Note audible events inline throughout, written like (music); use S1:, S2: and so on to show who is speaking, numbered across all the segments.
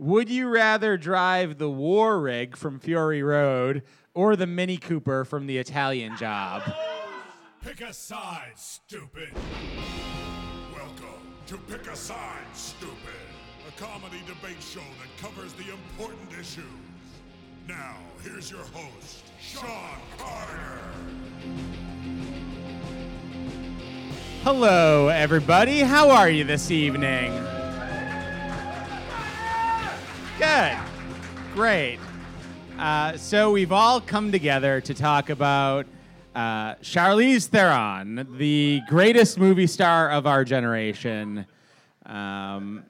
S1: Would you rather drive the War Rig from Fury Road or the Mini Cooper from the Italian Job?
S2: Pick a side, stupid. Welcome to Pick a Side, Stupid, a comedy debate show that covers the important issues. Now, here's your host, Sean Carter.
S1: Hello, everybody. How are you this evening? Good. Great. Uh, so, we've all come together to talk about uh, Charlize Theron, the greatest movie star of our generation. Um,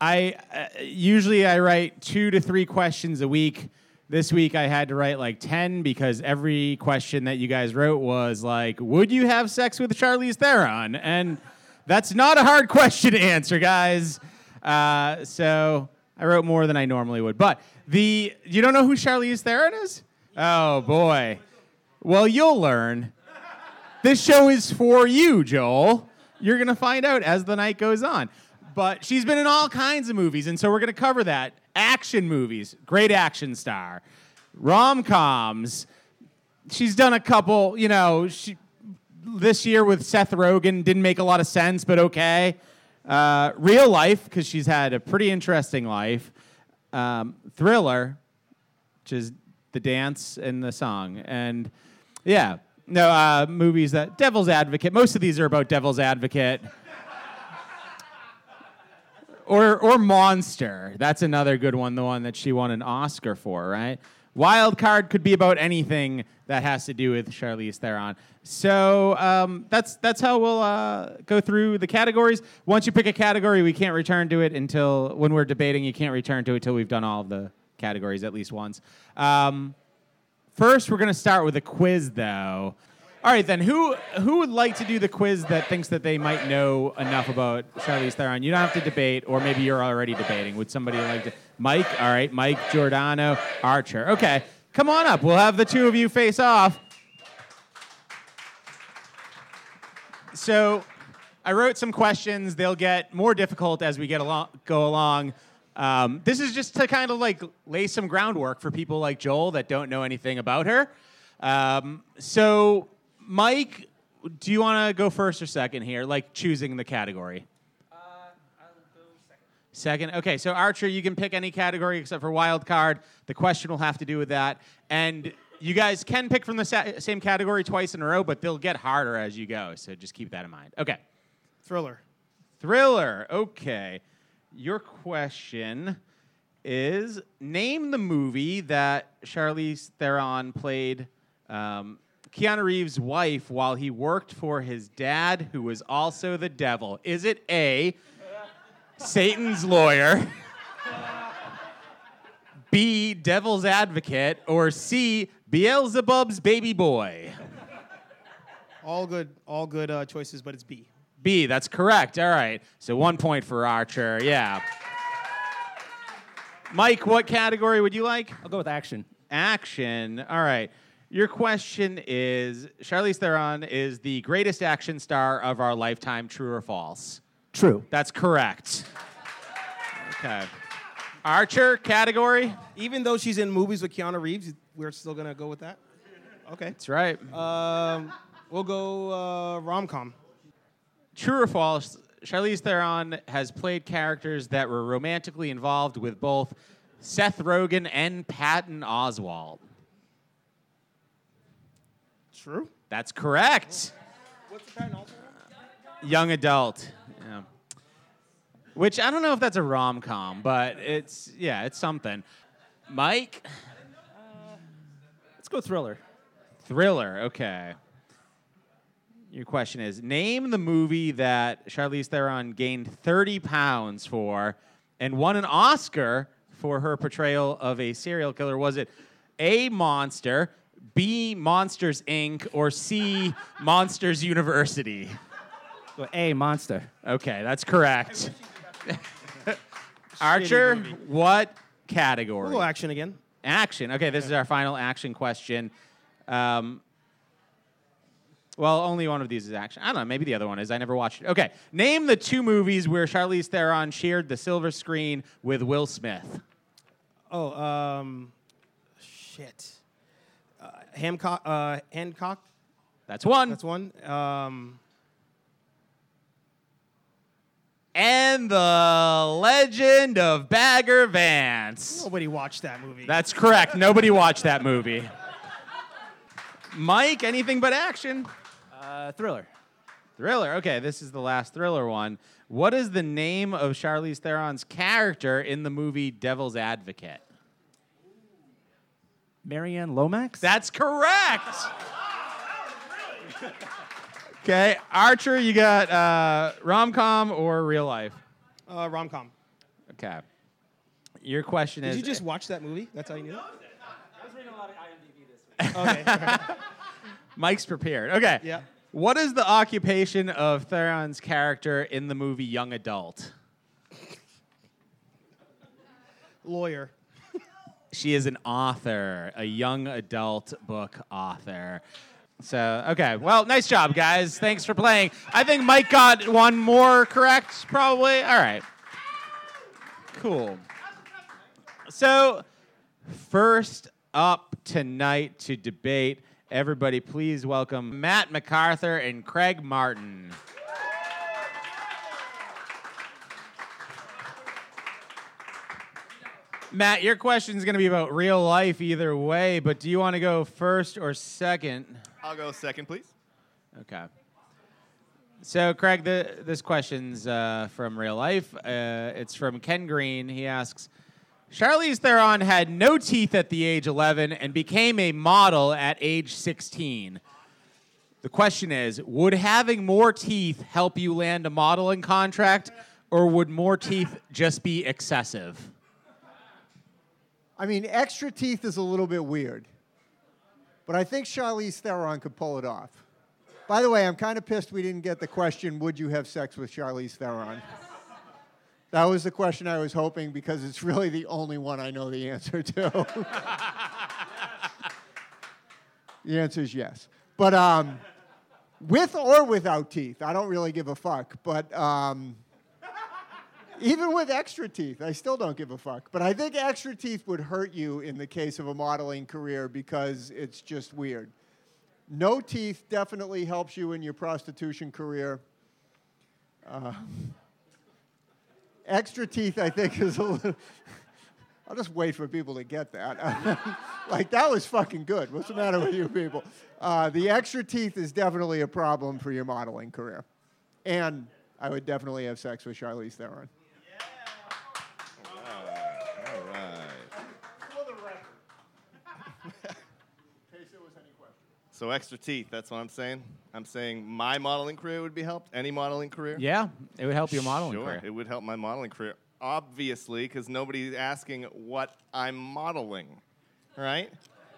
S1: I uh, usually I write two to three questions a week. This week I had to write like ten because every question that you guys wrote was like, "Would you have sex with Charlize Theron?" And that's not a hard (laughs) question to answer, guys. Uh, so I wrote more than I normally would. But the you don't know who Charlize Theron is? Oh boy. Well, you'll learn. This show is for you, Joel. You're to find out as the night goes on. But she's been in all kinds of movies, and so we're to cover that. Action movies, great action star. Rom coms. She's done a couple, you know, she, this year with Seth Rogen didn't make a lot of sense, but okay. Uh, real life, because she's had a pretty interesting life. Um, thriller, which is the dance and the song. And yeah, no, uh, movies that Devil's Advocate, most of these are about Devil's Advocate. or, or Monster. That's another good one, the one that she won an Oscar for, right? Wild Card could be about anything that has to do with Charlize Theron. So um, that's that's how we'll uh, go through the categories. Once you pick a category, we can't return to it until when we're debating. You can't return to it until we've done all of the categories at least once. Um, first, we're to start with a quiz, though. All right, then who who would like to do the quiz that thinks that they might know enough about Charlize Theron? You don't have to debate, or maybe you're already debating. Would somebody like to? Mike, all right, Mike Giordano, Archer. Okay, come on up. We'll have the two of you face off. So, I wrote some questions. They'll get more difficult as we get along, go along. Um, this is just to kind of like lay some groundwork for people like Joel that don't know anything about her. Um, so, Mike, do you want to go first or second here? Like choosing the category. Second. Okay, so Archer, you can pick any category except for wild card. The question will have to do with that. And you guys can pick from the sa- same category twice in a row, but they'll get harder as you go. So just keep that in mind. Okay.
S3: Thriller.
S1: Thriller. Okay. Your question is name the movie that Charlize Theron played um, Keanu Reeves' wife while he worked for his dad, who was also the devil. Is it A, Satan's lawyer? B, devil's advocate? Or C, Beelzebub's baby boy?
S3: All good, all good uh, choices, but it's B.
S1: B, that's correct. All right. So one point for Archer. Yeah. Mike, what category would you like?
S4: I'll go with action.
S1: Action. All right. Your question is Charlize Theron is the greatest action star of our lifetime, true or false?
S4: True.
S1: That's correct. Okay. Archer, category?
S3: Even though she's in movies with Keanu Reeves, we're still gonna go with that. Okay.
S1: That's right.
S3: Um, we'll go uh, rom com.
S1: True or false? Charlize Theron has played characters that were romantically involved with both Seth Rogen and Patton Oswalt.
S3: True.
S1: That's correct.
S3: What's the pattern also?
S1: Young adult. Yeah. Which I don't know if that's a rom com, but it's yeah, it's something. Mike,
S4: Let's go thriller.
S1: thriller. Okay. Your question is: Name the movie that Charlize Theron gained 30 pounds for, and won an Oscar for her portrayal of a serial killer. Was it A. Monster, B. Monsters Inc., or C. Monsters University?
S4: Go A, monster.
S1: Okay, that's correct. (laughs) Archer,
S3: movie.
S1: what category?
S3: We'll action again.
S1: action. Okay, this is our final action question. Um, Well, only one of these is action. I don't know. Maybe the other one is. I never watched it. Okay. Name the two movies where Charlize Theron shared the silver screen with Will Smith.
S3: Oh, um, shit. Uh, Hancock. Uh, Hancock.
S1: That's one.
S3: That's one. Um,
S1: and the Legend of Bagger Vance.
S3: nobody watched that movie.
S1: That's correct. Nobody watched that movie. Mike, anything but action.
S4: Uh, thriller.
S1: Thriller. Okay, this is the last thriller one. What is the name of Charlize Theron's character in the movie Devil's Advocate?
S4: Mary Ann Lomax?
S1: That's correct. (laughs) Okay, Archer, you got uh, rom com or real life?
S3: uh, rom com.
S1: Okay. Your question
S3: Did
S1: is Did
S3: you just watch that movie? That's how you knew it.
S4: I was reading a lot of IMDb this week. (laughs)
S3: Okay.
S1: Mike's prepared. Okay.
S3: Yeah.
S1: What is the occupation of Theron's character in the movie Young Adult?
S3: Lawyer.
S1: She is an author, a young adult book author. So, okay. Well, nice job, guys. Thanks for playing. I think Mike got one more correct, probably. All right. Cool. So, first up tonight to debate, everybody please welcome Matt MacArthur and Craig Martin. Matt, your question is going to be about real life either way, but do you want to go first or second?
S5: I'll go second, please.
S1: Okay. So, Craig, the, this question's uh, from real life. Uh, it's from Ken Green. He asks Charlize Theron had no teeth at the age 11 and became a model at age 16. The question is Would having more teeth help you land a modeling contract, or would more teeth just be excessive?
S6: I mean, extra teeth is a little bit weird, but I think Charlize Theron could pull it off. By the way, I'm kind of pissed we didn't get the question, would you have sex with Charlize Theron? That was the question I was hoping because it's really the only one I know the answer to. (laughs) the answer is yes. But um, with or without teeth, I don't really give a fuck. But um, even with extra teeth, I still don't give a fuck. But I think extra teeth would hurt you in the case of a modeling career because it's just weird. No teeth definitely helps you in your prostitution career. Uh, extra teeth, I think, is a little. (laughs) I'll just wait for people to get that. (laughs) like, that was fucking good. What's the matter with you people? Uh, the extra teeth is definitely a problem for your modeling career. And I would definitely have sex with Charlize Theron.
S5: All right. So extra teeth, that's what I'm saying. I'm saying my modeling career would be helped. Any modeling career?
S1: Yeah, it would help your modeling
S5: sure,
S1: career.
S5: it would help my modeling career. Obviously, because nobody's asking what I'm modeling, right?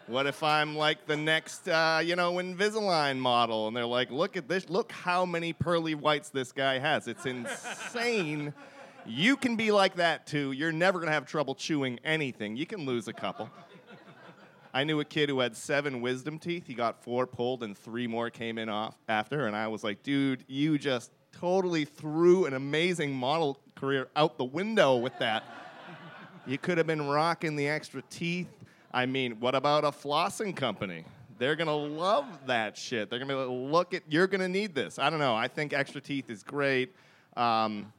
S5: What if I'm like the next, uh, you know, Invisalign model, and they're like, "Look at this! Look how many pearly whites this guy has! It's insane." you can be like that too. You're never gonna have trouble chewing anything. You can lose a couple. I knew a kid who had seven wisdom teeth. He got four pulled, and three more came in off after. And I was like, dude, you just totally threw an amazing model career out the window with that. (laughs) you could have been rocking the extra teeth. I mean, what about a flossing company? They're gonna love that shit. They're gonna be like, look at, you're gonna need this. I don't know. I think extra teeth is great. Um,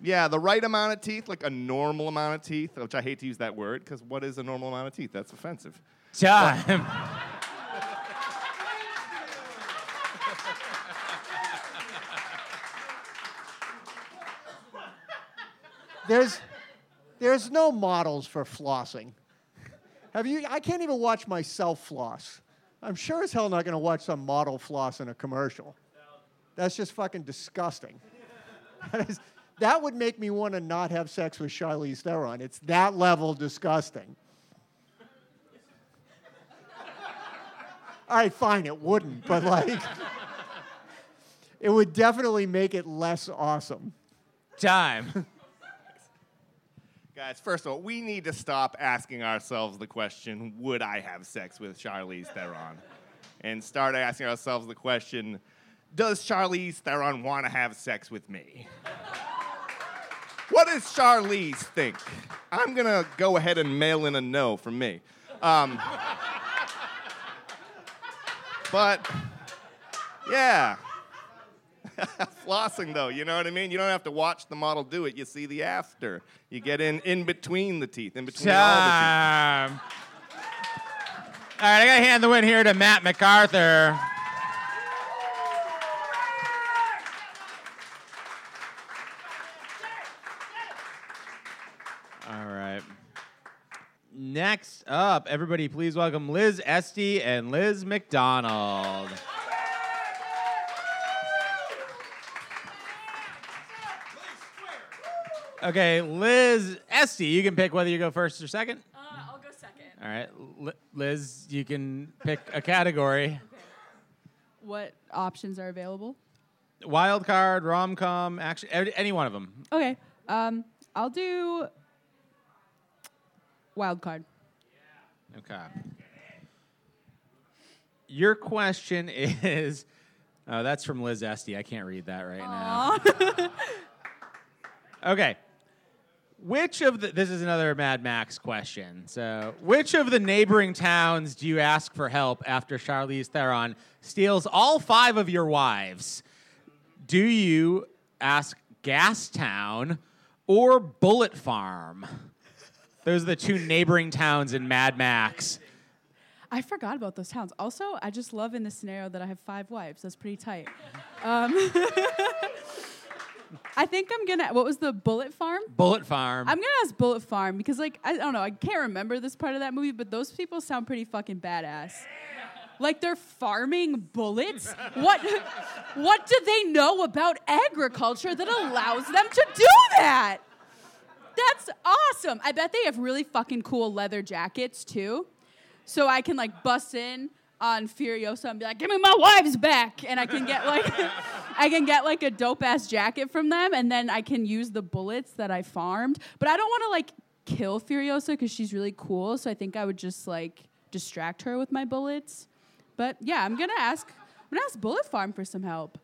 S5: yeah, the right amount of teeth, like a normal amount of teeth, which I hate to use that word because what is a normal amount of teeth? That's offensive.
S1: Time.
S6: There's, there's no models for flossing. Have you? I can't even watch myself floss. I'm sure as hell not going to watch some model floss in a commercial. That's just fucking disgusting. (laughs) That, is, that would make me want to not have sex with Charlize Theron. It's that level disgusting. All right, fine, it wouldn't, but like, it would definitely make it less awesome.
S1: Time. (laughs)
S5: Guys, first of all, we need to stop asking ourselves the question, would I have sex with Charlize Theron? and start asking ourselves the question Does Charlize Theron want to have sex with me? what does Charlize think? I'm going to go ahead and mail in a no from me. Um, but, yeah. (laughs) Flossing, though, you know what I mean? You don't have to watch the model do it. You see the after. You get in in between the teeth, in between all the teeth.
S1: Time. All right, I got to hand the win here to Matt MacArthur. Next up, everybody, please welcome Liz Esty and Liz McDonald. Okay, Liz Esty, you can pick whether you go first or second.
S7: Uh, I'll go second.
S1: All right, Li- Liz, you can pick a category: (laughs)
S7: What options are available?
S1: wild card, rom com, action, any any one of them.
S7: Okay. Um, I'll do wild card.
S1: Okay. Your question is, (laughs) oh, that's from Liz Esty. I can't read that right now. (laughs) Okay. Which of the, this is another Mad Max question. So, which of the neighboring towns do you ask for help after Charlize Theron steals all five of your wives? Do you ask Gastown or Bullet Farm? Those are the two neighboring towns in Mad Max.
S7: I forgot about those towns. Also, I just love in this scenario that I have five wives. That's pretty tight. Um, (laughs) I think I'm gonna. What was the bullet farm?
S1: Bullet Farm.
S7: I'm gonna ask Bullet Farm because, like, I don't know. I can't remember this part of that movie, but those people sound pretty fucking badass. Like they're farming bullets. What? (laughs) What do they know about agriculture that allows them to do that? That's awesome. I bet they have really fucking cool leather jackets too. So I can like bust in on Furiosa and be like, "Give me my wives back," and I can get like, (laughs) I can get like a dope ass jacket from them, and then I can use the bullets that I farmed. But I don't want to like kill Furiosa because she's really cool. So I think I would just like distract her with my bullets. But yeah, I'm gonna ask. I'm gonna ask Bullet Farm for some help.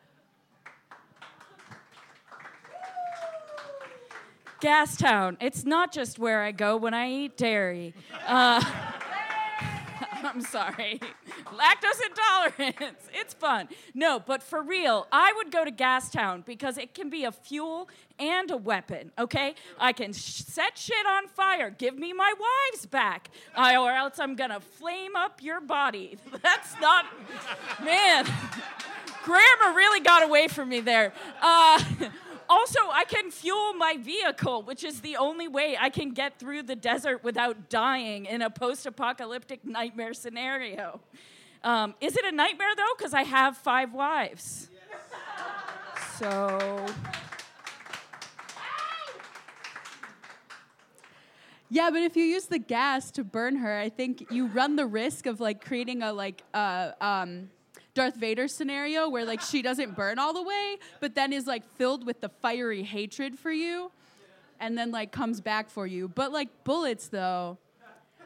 S8: Gastown. It's not just where I go when I eat dairy. Uh, (laughs) I'm sorry. Lactose intolerance. It's fun. No, but for real, I would go to Gastown because it can be a fuel and a weapon, okay? I can sh- set shit on fire. Give me my wives back, I, or else I'm gonna flame up your body. (laughs) That's not. Man, (laughs) grammar really got away from me there. Uh, also, I can fuel my vehicle, which is the only way I can get through the desert without dying in a post apocalyptic nightmare scenario. Um, is it a nightmare though? Because I have five wives. So.
S7: Yeah, but if you use the gas to burn her, I think you run the risk of like creating a like uh, um, Darth Vader scenario where like she doesn't burn all the way, but then is like filled with the fiery hatred for you, and then like comes back for you. But like bullets though,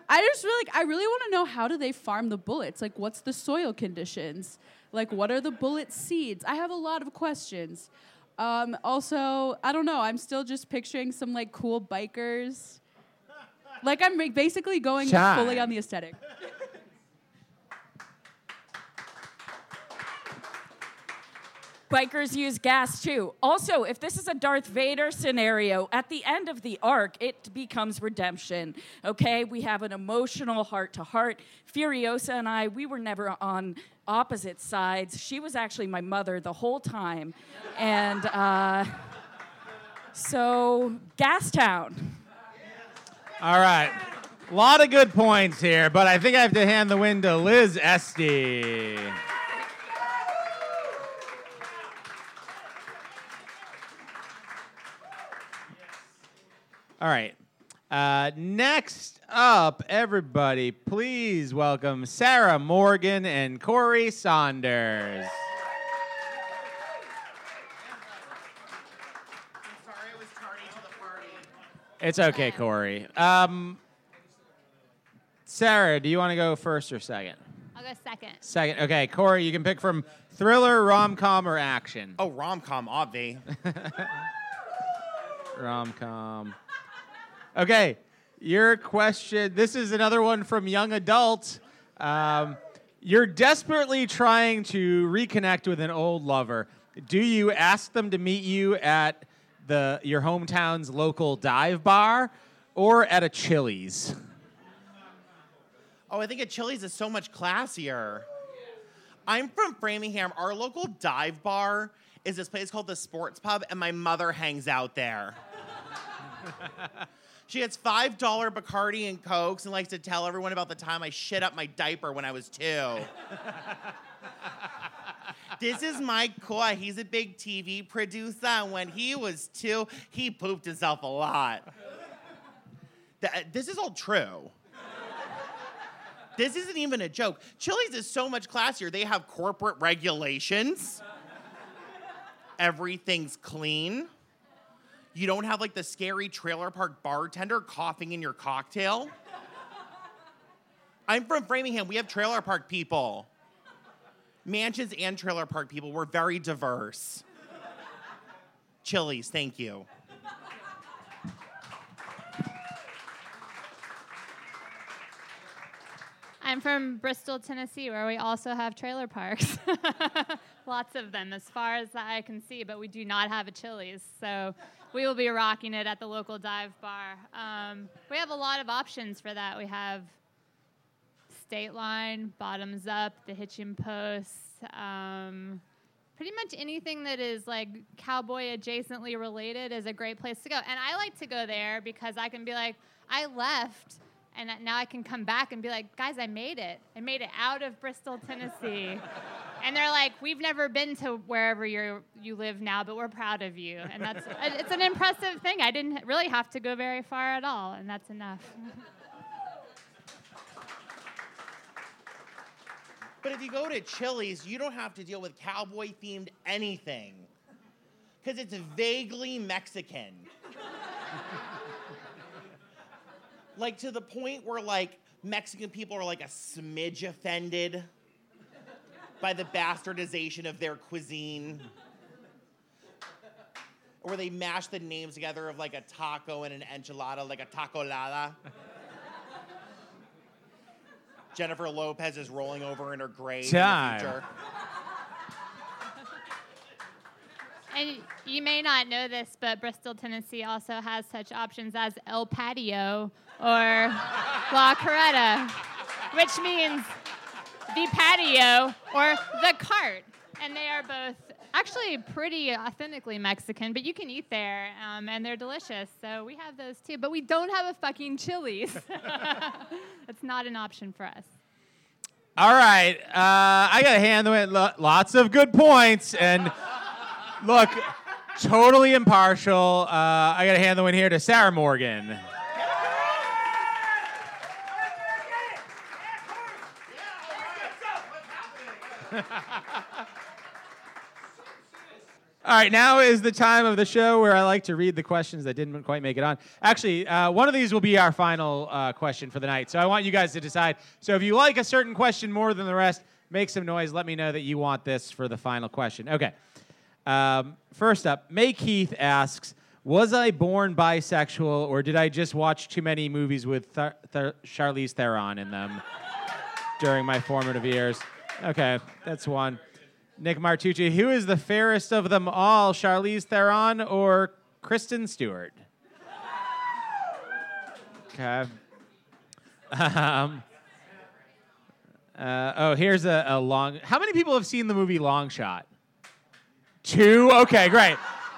S7: I just really I really want to know how do they farm the bullets? Like what's the soil conditions? Like what are the bullet seeds? I have a lot of questions. Um, also, I don't know. I'm still just picturing some like cool bikers. Like I'm basically going fully on the aesthetic.
S8: Bikers use gas too. Also, if this is a Darth Vader scenario, at the end of the arc, it becomes redemption. Okay? We have an emotional heart to heart. Furiosa and I, we were never on opposite sides. She was actually my mother the whole time. And uh, so, Gastown.
S1: All right. A lot of good points here, but I think I have to hand the win to Liz Esty. All right. Uh, next up, everybody, please welcome Sarah Morgan and Corey Saunders. Sorry I was trying all the party. It's okay, Corey. Um, Sarah, do you want to go first or second?
S9: I'll go second.
S1: Second. Okay, Corey, you can pick from thriller, rom com, or action.
S10: Oh, rom com, obvi. (laughs)
S1: Rom com. Okay, your question. This is another one from young adult. Um, you're desperately trying to reconnect with an old lover. Do you ask them to meet you at the your hometown's local dive bar or at a Chili's?
S10: Oh, I think a Chili's is so much classier. I'm from Framingham. Our local dive bar is this place called the Sports Pub, and my mother hangs out there. (laughs) she gets $5 Bacardi and Cokes and likes to tell everyone about the time I shit up my diaper when I was two. this is Mike Coy. He's a big TV producer, and when he was two, he pooped himself a lot. Th- uh, this is all true. This isn't even a joke. Chili's is so much classier. They have corporate regulations. Everything's clean. You don't have like the scary trailer park bartender coughing in your cocktail. I'm from Framingham. We have trailer park people. Mansions and trailer park people. We're very diverse. Chili's, thank you.
S9: I'm from Bristol, Tennessee, where we also have trailer parks. (laughs) Lots of them, as far as the eye can see, but we do not have a Chili's. So we will be rocking it at the local dive bar. Um, we have a lot of options for that. We have State Line, Bottoms Up, the Hitching Post, um, pretty much anything that is like cowboy adjacently related is a great place to go. And I like to go there because I can be like, I left and now I can come back and be like, guys, I made it. I made it out of Bristol, Tennessee. And they're like, we've never been to wherever you you live now, but we're proud of you. And that's (laughs) it's an impressive thing. I didn't really have to go very far at all, and that's enough.
S10: But if you go to Chili's, you don't have to deal with cowboy themed anything. Because it's vaguely Mexican. like to the point where like Mexican people are like a smidge offended by the bastardization of their cuisine. Or where they mash the names together of like a taco and an enchilada, like a tacolada. Jennifer Lopez is rolling over in her grave
S1: Time.
S10: in the future.
S9: And you may not know this, but Bristol, Tennessee also has such options as El Patio or La Carreta, which means the patio or the cart. And they are both actually pretty authentically Mexican, but you can eat there um, and they're delicious. So we have those too. But we don't have a fucking Chili's. (laughs) That's not an option for us.
S1: All right, uh, I got to hand it. lo- Lots of good points, and look, totally impartial. Uh, I got to hand the win here to Sarah Morgan. All right, now is the time of the show where I like to read the questions that didn't quite make it on. Actually, uh, one of these will be our final uh, question for the night. So I want you guys to decide. So if you like a certain question more than the rest, make some noise. Let me know that you want this for the final question. Okay. Um, first up, May Keith asks Was I born bisexual or did I just watch too many movies with Th- Th- Charlize Theron in them during my formative years? Okay, that's one. Nick Martucci, who is the fairest of them all, Charlize Theron or Kristen Stewart? Okay. Um, uh, oh, here's a, a long. How many people have seen the movie Long Shot? Two? Okay, great.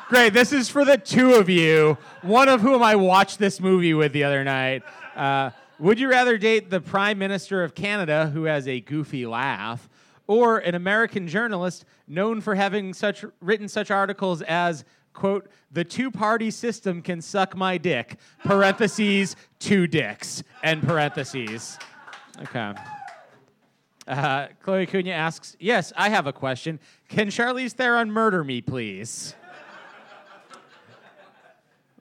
S1: Great. This is for the two of you, one of whom I watched this movie with the other night. Uh, would you rather date the Prime Minister of Canada, who has a goofy laugh, or an American journalist known for having such written such articles as quote the two party system can suck my dick parentheses two dicks end parentheses okay uh, Chloe Cunha asks, Yes, I have a question. Can Charlize Theron murder me, please?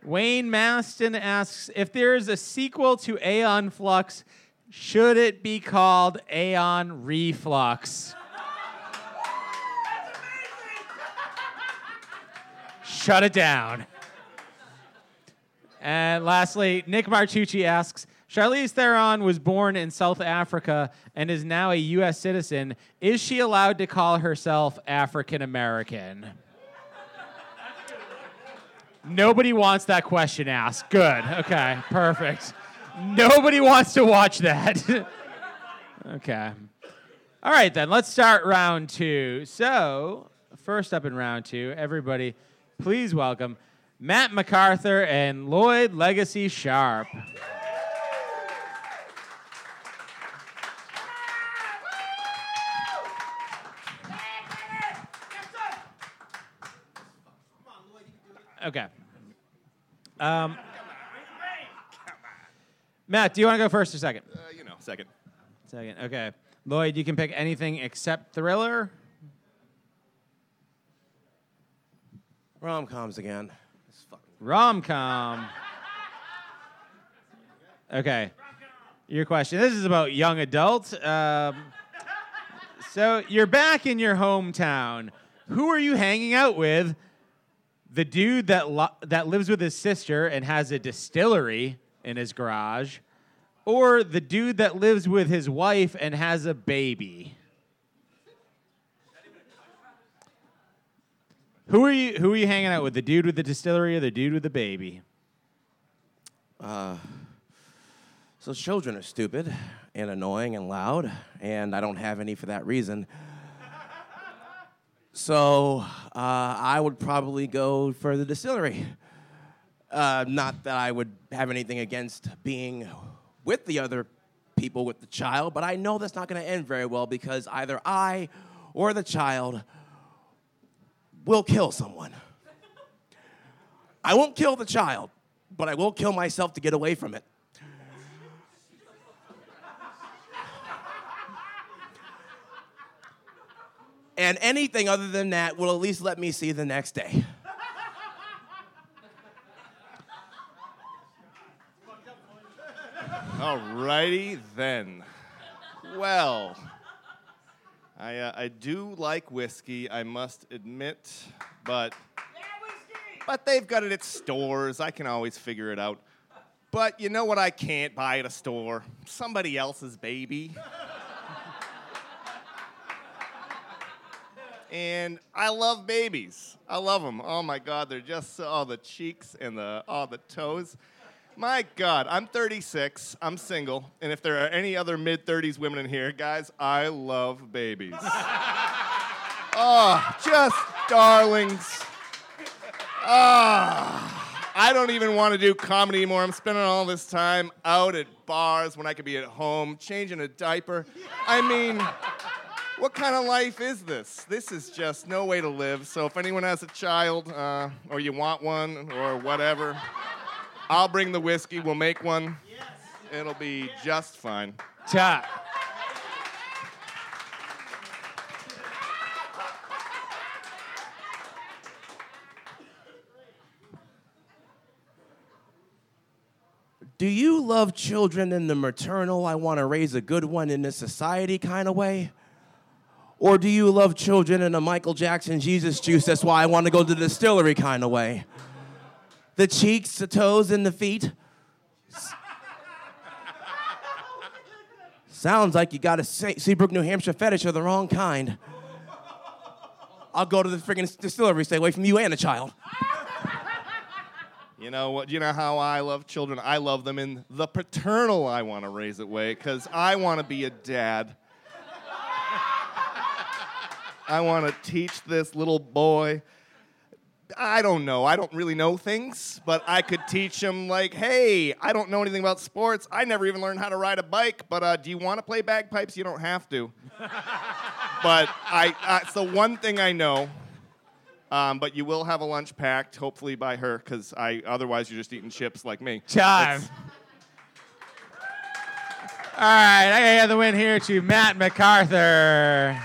S1: Wayne Maston asks, If there is a sequel to Aeon Flux, Should it be called Aeon Reflux? Shut it down. And lastly, Nick Martucci asks Charlize Theron was born in South Africa and is now a U.S. citizen. Is she allowed to call herself African American? Nobody wants that question asked. Good. Okay, perfect. Nobody wants to watch that. (laughs) okay. All right, then, let's start round two. So, first up in round two, everybody, please welcome Matt MacArthur and Lloyd Legacy Sharp. Okay. Um, Matt, do you want to go first or second?
S5: Uh, you know, second.
S1: Second. Okay. Lloyd, you can pick anything except thriller.
S11: Rom coms again.
S1: Rom com. Okay. Your question. This is about young adult. Um, so you're back in your hometown. Who are you hanging out with? The dude that lo- that lives with his sister and has a distillery in his garage, or the dude that lives with his wife and has a baby? Who are you? Who are you hanging out with? The dude with the distillery or the dude with the baby?
S11: Uh, so children are stupid and annoying and loud, and I don't have any for that reason. So uh, I would probably go for the distillery. Uh, not that I would have anything against being with the other people with the child, but I know that's not going to end very well because either I or the child will kill someone. I won't kill the child, but I will kill myself to get away from it. And anything other than that will at least let me see the next day. (laughs)
S5: Alrighty then. Well, I, uh, I do like whiskey, I must admit, but but they've got it at stores. I can always figure it out. But you know what I can't buy at a store? Somebody else's baby. And I love babies. I love them. Oh my God, they're just all oh the cheeks and the oh the toes. My God, I'm 36. I'm single, and if there are any other mid 30s women in here, guys, I love babies. oh, (laughs) just darlings. Ah, I don't even want to do comedy anymore. I'm spending all this time out at bars when I could be at home changing a diaper. I mean, what kind of life is this? This is just no way to live. So if anyone has a child, uh, or you want one, or whatever, I'll bring the whiskey. We'll make one. It'll be just fine.
S1: Ta.
S11: Do you love children in the maternal, I want to raise a good one in this society kind of way? Or do you love children in a Michael Jackson Jesus juice, that's why I want to go to the distillery kind of way? The cheeks, the toes, and the feet? Sounds like you got a Seabrook, New Hampshire fetish of the wrong kind. I'll go to the friggin' distillery, stay away from you and the child.
S5: You know what? You know how I love children? I love them in the paternal I want to raise it way because I want to be a dad. I want to teach this little boy. I don't know. I don't really know things, but I could teach him, like, hey, I don't know anything about sports. I never even learned how to ride a bike, but uh, do you want to play bagpipes? You don't have to. (laughs) but I, uh, it's the one thing I know. Um, but you will have a lunch packed, hopefully by her, because I otherwise you're just eating chips like me.
S1: Time.
S5: It's-
S1: All right, I gotta the win here to Matt MacArthur.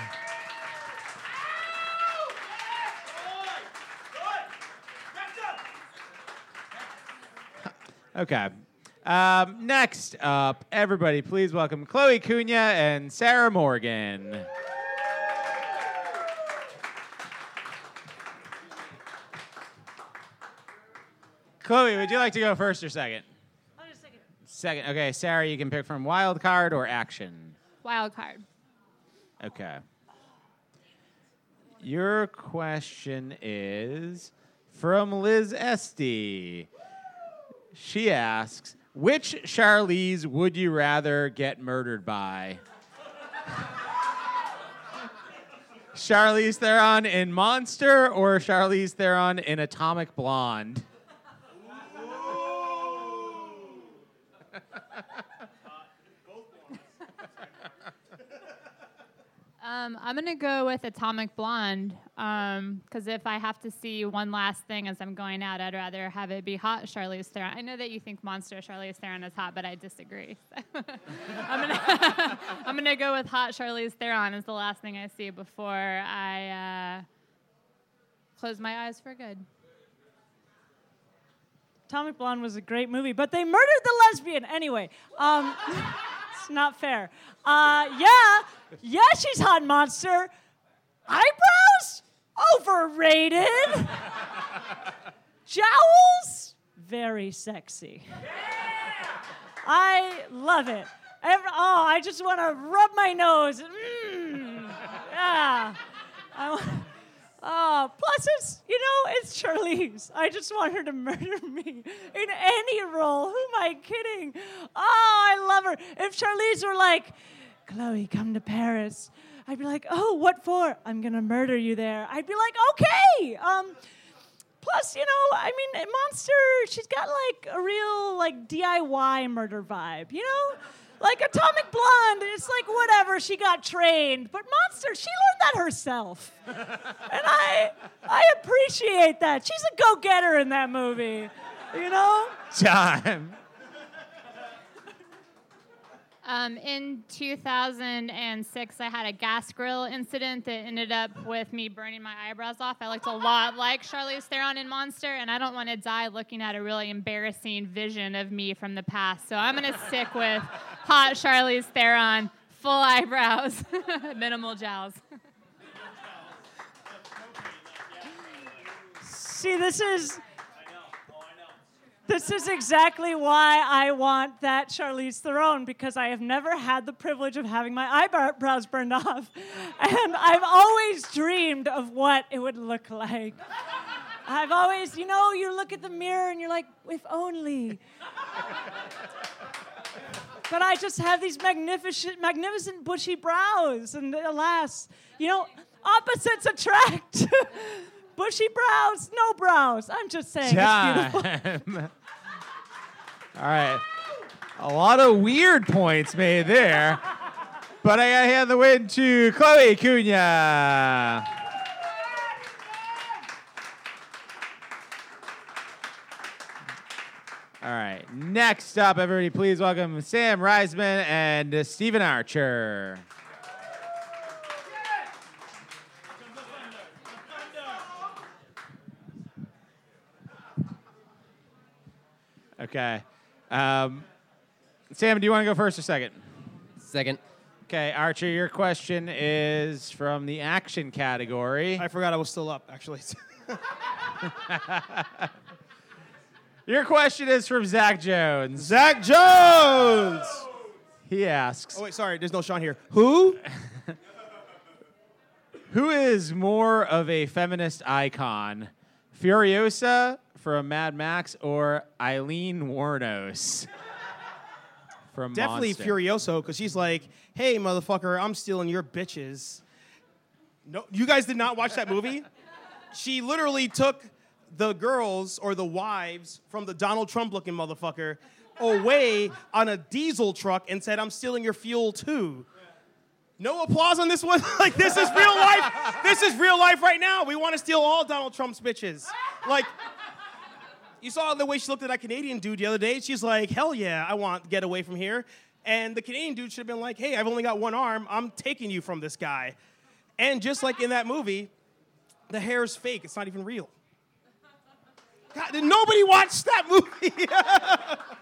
S1: Okay. Um, next up, everybody, please welcome Chloe Cunha and Sarah Morgan. Chloe, would you like to go first or second? Second. Okay, Sarah, you can pick from wild card or action.
S9: Wild card.
S1: Okay. Your question is from Liz Esty. She asks, which Charlize would you rather get murdered by? (laughs) Charlize Theron in Monster or Charlize Theron in Atomic Blonde?
S9: Um, I'm gonna go with Atomic Blonde because if I have to see one last thing as I'm going out, I'd rather have it be hot Charlize Theron. I know that you think Monster Charlize Theron is hot, but I disagree. (laughs) I'm gonna (laughs) I'm gonna go with hot Charlize Theron as the last thing I see before I uh, close my eyes for good.
S12: Atomic Blonde was a great movie, but they murdered the lesbian anyway. Um, (laughs) it's not fair. Uh, yeah, yeah, she's hot monster. Eyebrows overrated. Jowls very sexy. I love it. Every, oh, I just want to rub my nose. Mm, yeah. Oh, plus it's you know it's Charlize. I just want her to (laughs) murder me in any role. Who am I kidding? Oh, I love her. If Charlize were like, Chloe, come to Paris, I'd be like, oh, what for? I'm gonna murder you there. I'd be like, okay. Um, plus, you know, I mean, Monster, she's got like a real like DIY murder vibe. You know. Like Atomic Blonde, it's like whatever, she got trained. But Monster, she learned that herself. And I I appreciate that. She's a go-getter in that movie. You know?
S1: Time.
S9: Um, in 2006, I had a gas grill incident that ended up with me burning my eyebrows off. I looked a lot like Charlize Theron in Monster, and I don't want to die looking at a really embarrassing vision of me from the past. So I'm going to stick with hot Charlize Theron, full eyebrows, (laughs) minimal jowls.
S12: See, this is this is exactly why I want that Charlize Theron because I have never had the privilege of having my eyebrows burned off, (laughs) and I've always dreamed of what it would look like. I've always, you know, you look at the mirror and you're like, if only. But I just have these magnificent, magnificent bushy brows, and alas, you know, opposites attract. (laughs) bushy brows, no brows. I'm just saying. It's beautiful.
S1: Time. (laughs) All right. A lot of weird points made there. But I gotta hand the win to Chloe Cunha. Right. Next up, everybody, please welcome Sam Reisman and Stephen Archer. Okay. Um, Sam, do you want to go first or second?
S13: Second.
S1: Okay, Archer, your question is from the action category.
S3: I forgot I was still up, actually. (laughs) (laughs)
S1: Your question is from Zach Jones.
S3: Zach Jones!
S1: He asks
S3: Oh, wait, sorry, there's no Sean here. Who? (laughs)
S1: Who is more of a feminist icon, Furiosa from Mad Max or Aileen Wuornos (laughs) from
S3: Definitely
S1: Monster?
S3: Furioso, because she's like, hey, motherfucker, I'm stealing your bitches. No, you guys did not watch that movie? she literally took the girls or the wives from the Donald Trump looking motherfucker away on a diesel truck and said, I'm stealing your fuel too. No applause on this one. (laughs) like, this is real life. This is real life right now. We want to steal all Donald Trump's bitches. Like, you saw the way she looked at that Canadian dude the other day. She's like, hell yeah, I want get away from here. And the Canadian dude should have been like, hey, I've only got one arm. I'm taking you from this guy. And just like in that movie, the hair is fake. It's not even real. God, did nobody watch that movie? (laughs)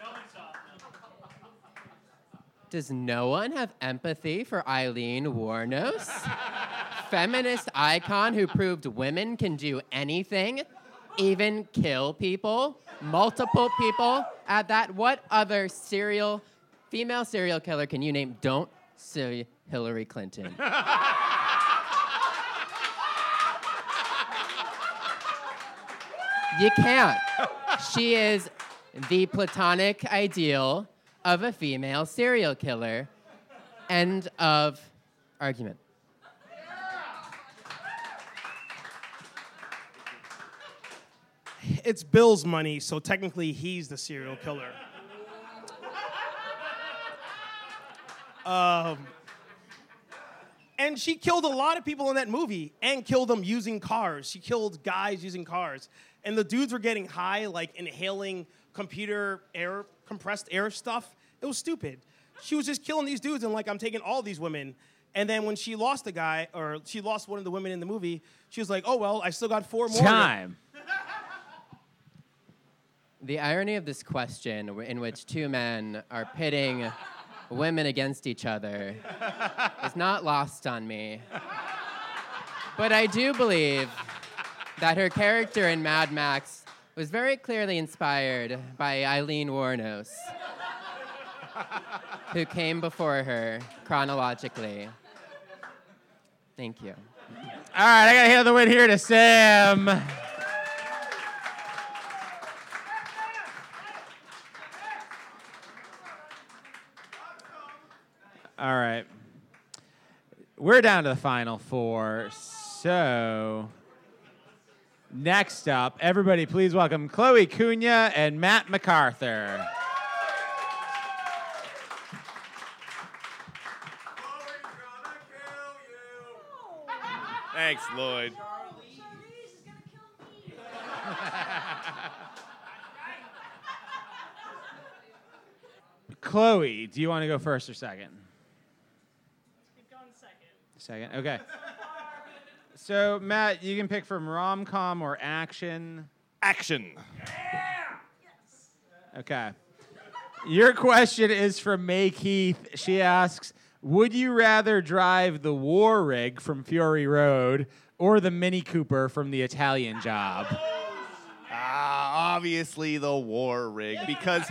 S13: Does no one have empathy for Aileen Wuornos? Feminist icon who proved women can do anything, even kill people, multiple people at that. What other serial, female serial killer can you name? Don't say Hillary Clinton. (laughs) You can't. She is the platonic ideal of a female serial killer. End of argument.
S3: It's Bill's money, so technically he's the serial killer. Um, and she killed a lot of people in that movie and killed them using cars. She killed guys using cars. And the dudes were getting high, like inhaling computer air, compressed air stuff. It was stupid. She was just killing these dudes and like, I'm taking all these women. And then when she lost the guy, or she lost one of the women in the movie, she was like, oh, well, I still got four more.
S1: Time. (laughs)
S13: The irony of this question, in which two men are pitting women against each other, is not lost on me. But I do believe that her character in Mad Max was very clearly inspired by Aileen Wuornos, who came before her chronologically. Thank you.
S1: All right, I got to hand the win here to Sam. All right. We're down to the final four. So, next up, everybody please welcome Chloe Cunha and Matt MacArthur.
S5: Thanks, Lloyd. (laughs)
S1: Chloe, do you want to go first or second? Second, okay. So, Matt, you can pick from rom com or action.
S5: Action. Yeah.
S1: Okay. Your question is from May Keith. She asks Would you rather drive the war rig from Fury Road or the Mini Cooper from the Italian job?
S5: Ah, obviously the war rig because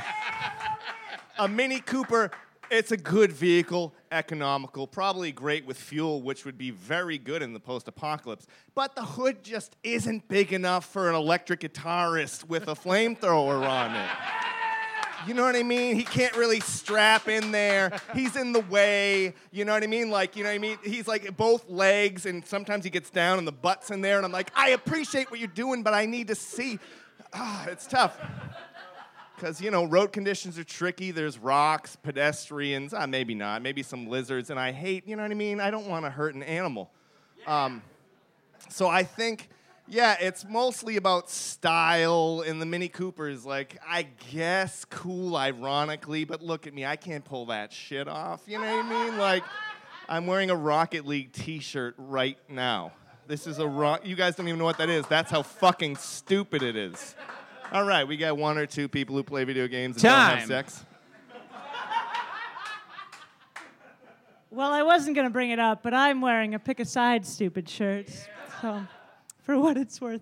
S5: a Mini Cooper, it's a good vehicle, economical, probably great with fuel, which would be very good in the post-apocalypse. But the hood just isn't big enough for an electric guitarist with a flamethrower on it. You know what I mean? He can't really strap in there. He's in the way. You know what I mean? Like, you know what I mean? He's like both legs, and sometimes he gets down and the butt's in there, and I'm like, I appreciate what you're doing, but I need to see. Ah, it's tough. Because, you know, road conditions are tricky. There's rocks, pedestrians, ah, maybe not, maybe some lizards, and I hate, you know what I mean? I don't want to hurt an animal. Um, so I think, yeah, it's mostly about style in the Mini Coopers. Like, I guess cool, ironically, but look at me, I can't pull that shit off. You know what I mean? Like, I'm wearing a Rocket League T-shirt right now. This is a rock. You guys don't even know what that is. That's how fucking stupid it is. All right, we got one or two people who play video games and don't have sex.
S12: Well, I wasn't going to bring it up, but I'm wearing a pick a side stupid shirt. So, for what it's worth.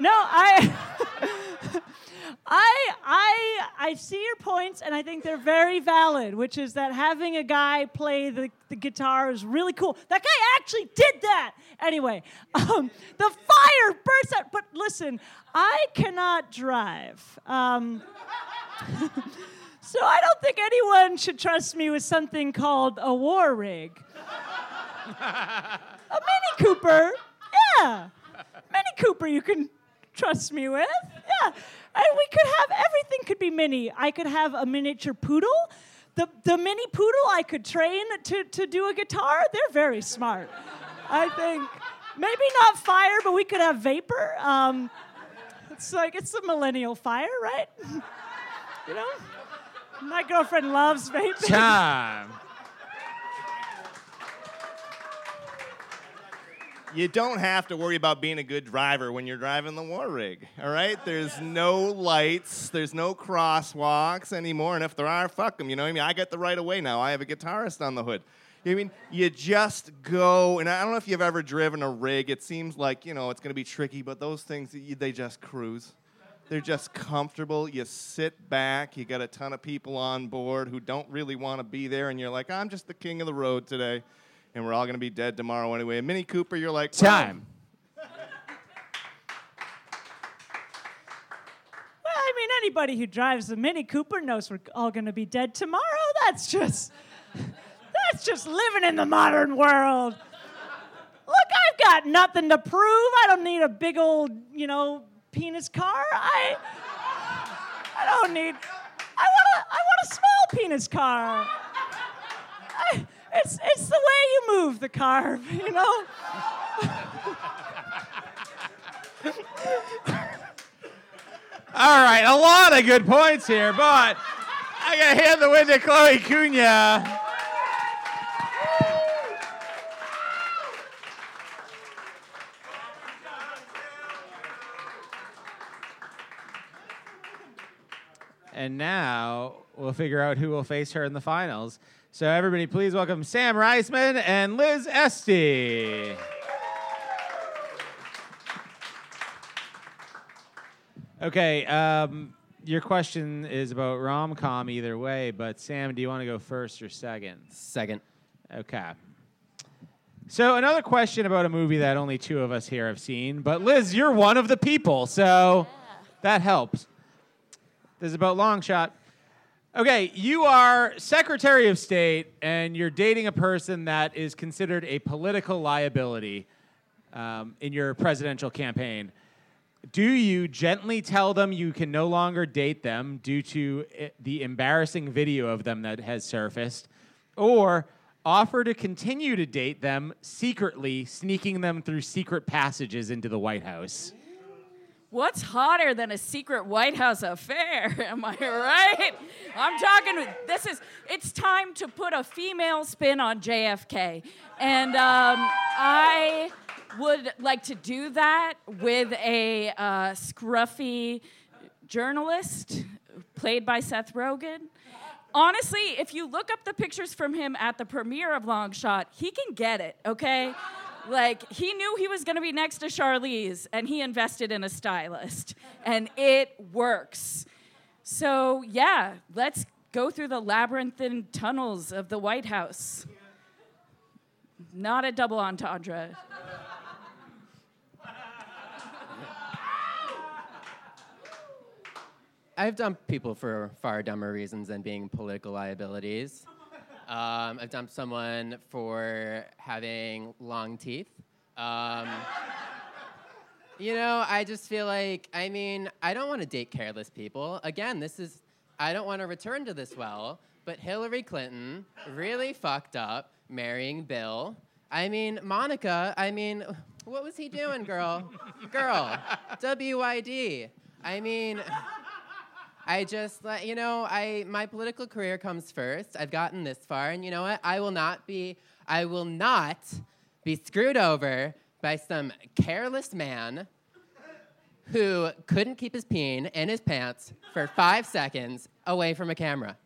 S12: No, I (laughs) I I I see your points and I think they're very valid, which is that having a guy play the, the guitar is really cool. That guy actually did that. Anyway, um, the fire burst out. But listen, I cannot drive. Um, (laughs) so I don't think anyone should trust me with something called a war rig. (laughs) a Mini Cooper, yeah. Mini Cooper you can trust me with. Yeah. And we could have everything could be mini. I could have a miniature poodle. The, the mini poodle I could train to, to do a guitar. They're very smart. I think maybe not fire, but we could have vapor. Um, it's like it's the millennial fire, right? (laughs) you know? My girlfriend loves vaping.
S1: Time.
S5: you don't have to worry about being a good driver when you're driving the war rig. All right? There's no lights, there's no crosswalks anymore, and if there are, fuck them. You know what I mean? I get the right of way now. I have a guitarist on the hood. You know I mean? You just go, and I don't know if you've ever driven a rig. It seems like you know it's going to be tricky, but those things they just cruise. They're just comfortable. You sit back. You got a ton of people on board who don't really want to be there, and you're like, I'm just the king of the road today, and we're all going to be dead tomorrow anyway. And Mini Cooper, you're like, well,
S1: Time.
S12: Well, I mean, anybody who drives a Mini Cooper knows we're all going to be dead tomorrow. That's just, that's just living in the modern world. Look, I've got nothing to prove. I don't need a big old, you know, penis car. I, I don't need. I want a, I want a small penis car. I, it's, it's the way you move the car, (laughs) you know.
S1: All right, a lot of good points here, but I gotta hand the win to Chloe Cunha. And now we'll figure out who will face her in the finals. So everybody, please welcome Sam Reisman and Liz Esty. Okay, um, your question is about rom com either way, but Sam, do you want to go first or second?
S13: Second.
S1: Okay. So another question about a movie that only two of us here have seen, but Liz, you're one of the people, so that helps. This is about Long Shot. Okay, you are Secretary of State, and you're dating a person that is considered a political liability um, in your presidential campaign. Do you gently tell them you can no longer date them due to i- the embarrassing video of them that has surfaced, or offer to continue to date them secretly, sneaking them through secret passages into the White House?
S8: What's hotter than a secret White House affair? (laughs) Am I right? I'm talking. This is. It's time to put a female spin on JFK, and um, I would like to do that with a uh, scruffy journalist played by Seth Rogen. Honestly, if you look up the pictures from him at the premiere of Long Shot, he can get it, okay? Like, he knew he was gonna be next to Charlize, and he invested in a stylist, and it works. So, yeah, let's go through the labyrinthine tunnels of the White House. Not a double entendre.
S13: I've dumped people for far dumber reasons than being political liabilities. Um, I've dumped someone for having long teeth. Um, you know, I just feel like, I mean, I don't want to date careless people. Again, this is, I don't want to return to this well, but Hillary Clinton really fucked up marrying Bill. I mean, Monica, I mean, what was he doing, girl? girl, WYD. I mean, I just, you know, I my political career comes first. I've gotten this far, and you know what? I will not be, I will not be screwed over by some careless man who couldn't keep his peen in his pants for five seconds away from a camera.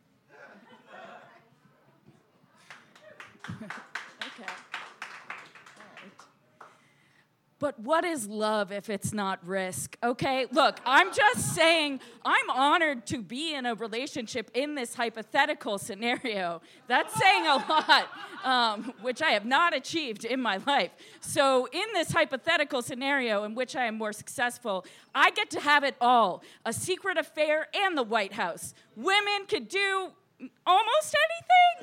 S8: But what is love if it's not risk? Okay, look, I'm just saying I'm honored to be in a relationship in this hypothetical scenario. That's saying a lot, um, which I have not achieved in my life. So, in this hypothetical scenario in which I am more successful, I get to have it all a secret affair and the White House. Women could do almost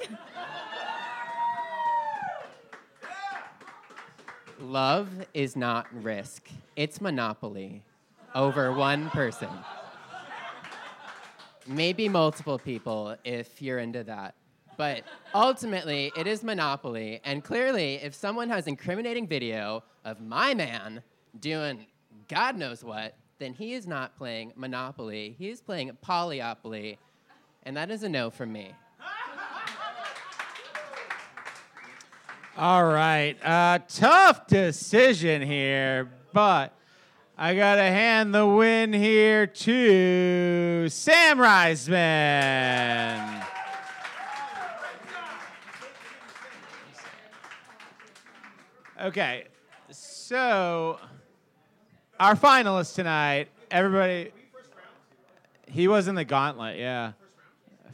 S8: anything. (laughs)
S13: Love is not risk, it's monopoly over one person. Maybe multiple people if you're into that. But ultimately, it is monopoly. And clearly, if someone has incriminating video of my man doing God knows what, then he is not playing Monopoly. He is playing Polyopoly. And that is a no from me.
S1: All right. Uh, tough decision here, but I got to hand the win here to Sam Reisman. Okay. So, our finalist tonight, everybody. He was in the gauntlet, yeah.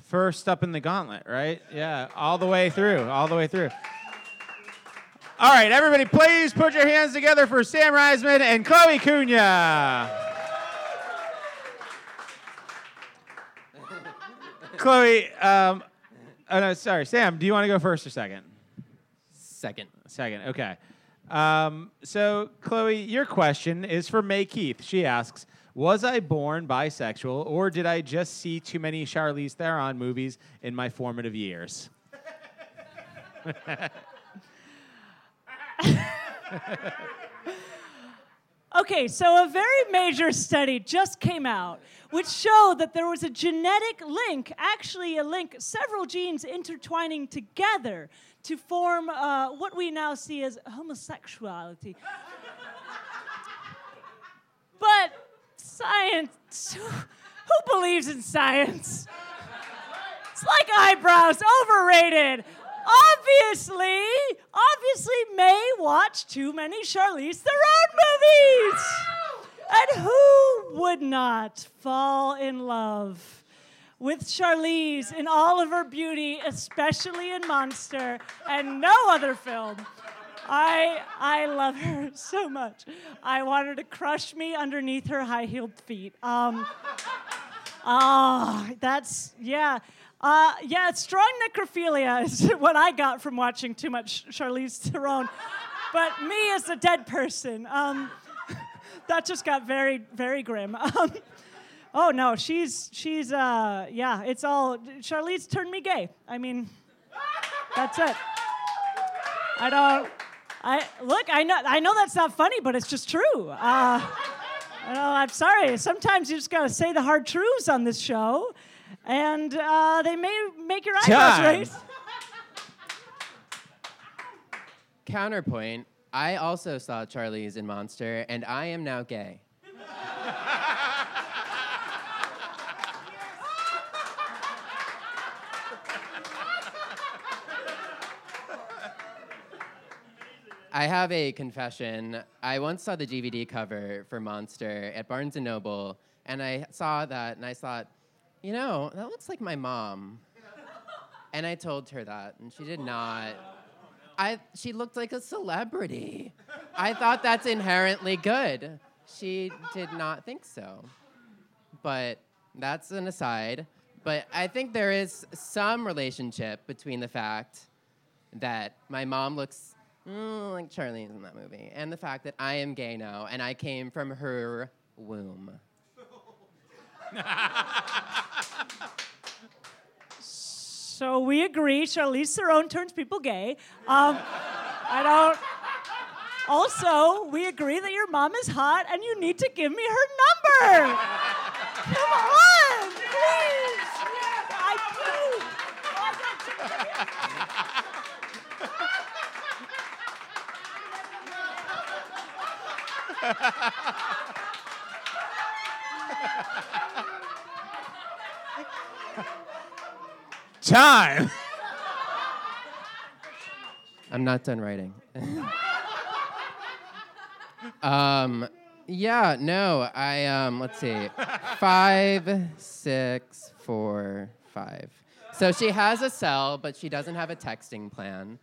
S1: First up in the gauntlet, right? Yeah, all the way through, all the way through. All right, everybody, please put your hands together for Sam Reisman and Chloe Cunha. Chloe, um, oh no, sorry, Sam, do you want to go first or second?
S13: Second.
S1: Second, okay. Um, so, Chloe, your question is for May Keith. She asks, was I born bisexual, or did I just see too many Charlize Theron movies in my formative years? (laughs) (laughs)
S12: Okay, so a very major study just came out which showed that there was a genetic link, actually, a link, several genes intertwining together to form uh, what we now see as homosexuality. but science, (laughs) who believes in science? It's like eyebrows, overrated. Obviously, obviously, May watched too many Charlize Theron movies. And who would not fall in love with Charlize in all of her beauty, especially in Monster and no other film? I I love her (laughs) so much. I want her to crush me underneath her high-heeled feet. Um, ah, that's yeah. Uh, yeah, strong necrophilia (laughs) is what I got from watching too much Charlize Theron. But me as a dead person, um, (laughs) that just got very, very grim. (laughs) Um, oh no, she's she's uh, yeah, it's all Charlize turned me gay. I mean, that's it. I don't. I look. I know. I know that's not funny, but it's just true. Uh, I'm sorry. Sometimes you just gotta say the hard truths on this show, and uh, they may make your eyebrows
S13: Time.
S12: raise.
S13: Counterpoint. I also saw Charlize in Monster, and I am now gay. I have a confession. I once saw the DVD cover for Monster at Barnes and Noble, and I saw that, and I thought, you know, that looks like my mom. And I told her that, and she did not. I, she looked like a celebrity. I thought that's inherently good. She did not think so. But that's an aside. But I think there is some relationship between the fact that my mom looks mm, like Charlize in that movie and the fact that I am gay now and I came from her womb.
S12: So we agree. Charlize Theron turns people gay. Um, I don't. Also, we agree that your mom is hot and you need to give me her number. Come on, please. I do. (laughs)
S1: Time. (laughs)
S13: I'm not done writing. um, yeah, no, I um, let's see, five, six, four, five. So she has a cell, but she doesn't have a texting plan.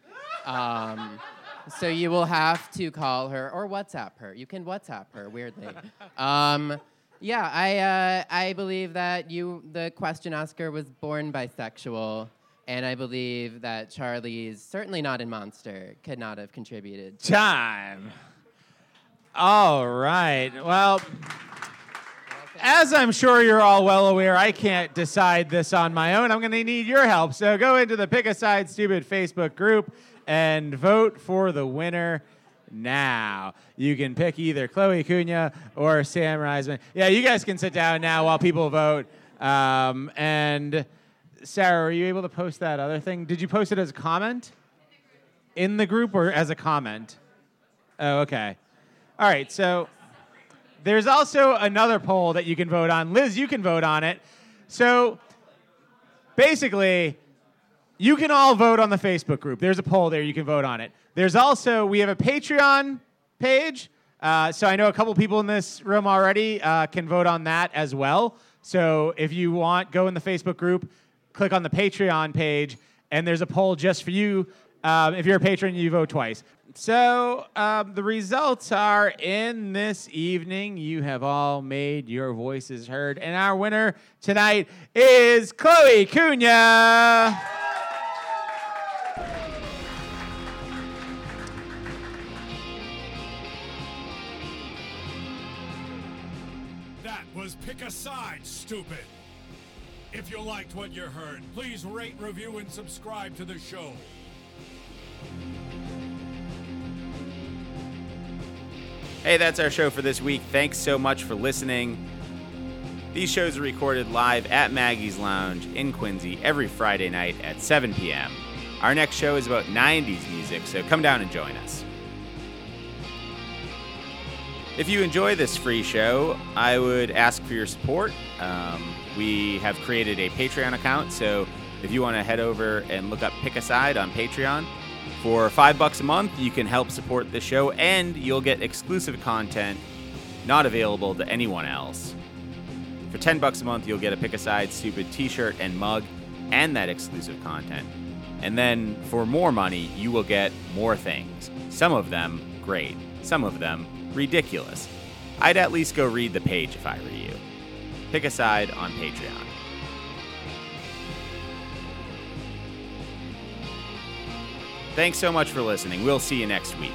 S13: Um, so you will have to call her or WhatsApp her. You can WhatsApp her weirdly. Um, yeah, I uh, I believe that you, the question asker, was born bisexual, and I believe that Charlize certainly not in Monster could not have contributed. to-
S1: Time. All right. Well, as I'm sure you're all well aware, I can't decide this on my own. I'm going to need your help. So go into the Pick a Side Stupid Facebook group and vote for the winner now. You can pick either Chloe Cunha or Sam Reisman. Yeah, you guys can sit down now while people vote. Um, and Sarah, were you able to post that other thing? Did you post it as a comment? in the group or as a comment? Oh, okay. All right, so there's also another poll that you can vote on. Liz, you can vote on it. So basically, you can all vote on the Facebook group. There's a poll there. You can vote on it. There's also, we have a Patreon page. Uh, so I know a couple people in this room already uh, can vote on that as well. So if you want, go in the Facebook group, click on the Patreon page, and there's a poll just for you. Um, if you're a patron, you vote twice. So um, the results are in this evening. You have all made your voices heard, and our winner tonight is Chloe Cunha.
S2: Was Pick a Side, stupid. If you liked what you heard, please rate, review, and subscribe to the show.
S14: Hey, that's our show for this week. Thanks so much for listening. These shows are recorded live at Maggie's Lounge in Quincy every Friday night at 7 p.m. Our next show is about 90s music, so come down and join us. If you enjoy this free show, I would ask for your support. Um, we have created a Patreon account, so if you want to head over and look up Pick a Side on Patreon, for five bucks a month, you can help support the show, and you'll get exclusive content not available to anyone else. For ten bucks a month, you'll get a Pick a Side Stupid T-shirt and mug, and that exclusive content. And then for more money, you will get more things. Some of them great, some of them ridiculous. I'd at least go read the page if I were you. Pick a side on Patreon. Thanks so much for listening. We'll see you next week.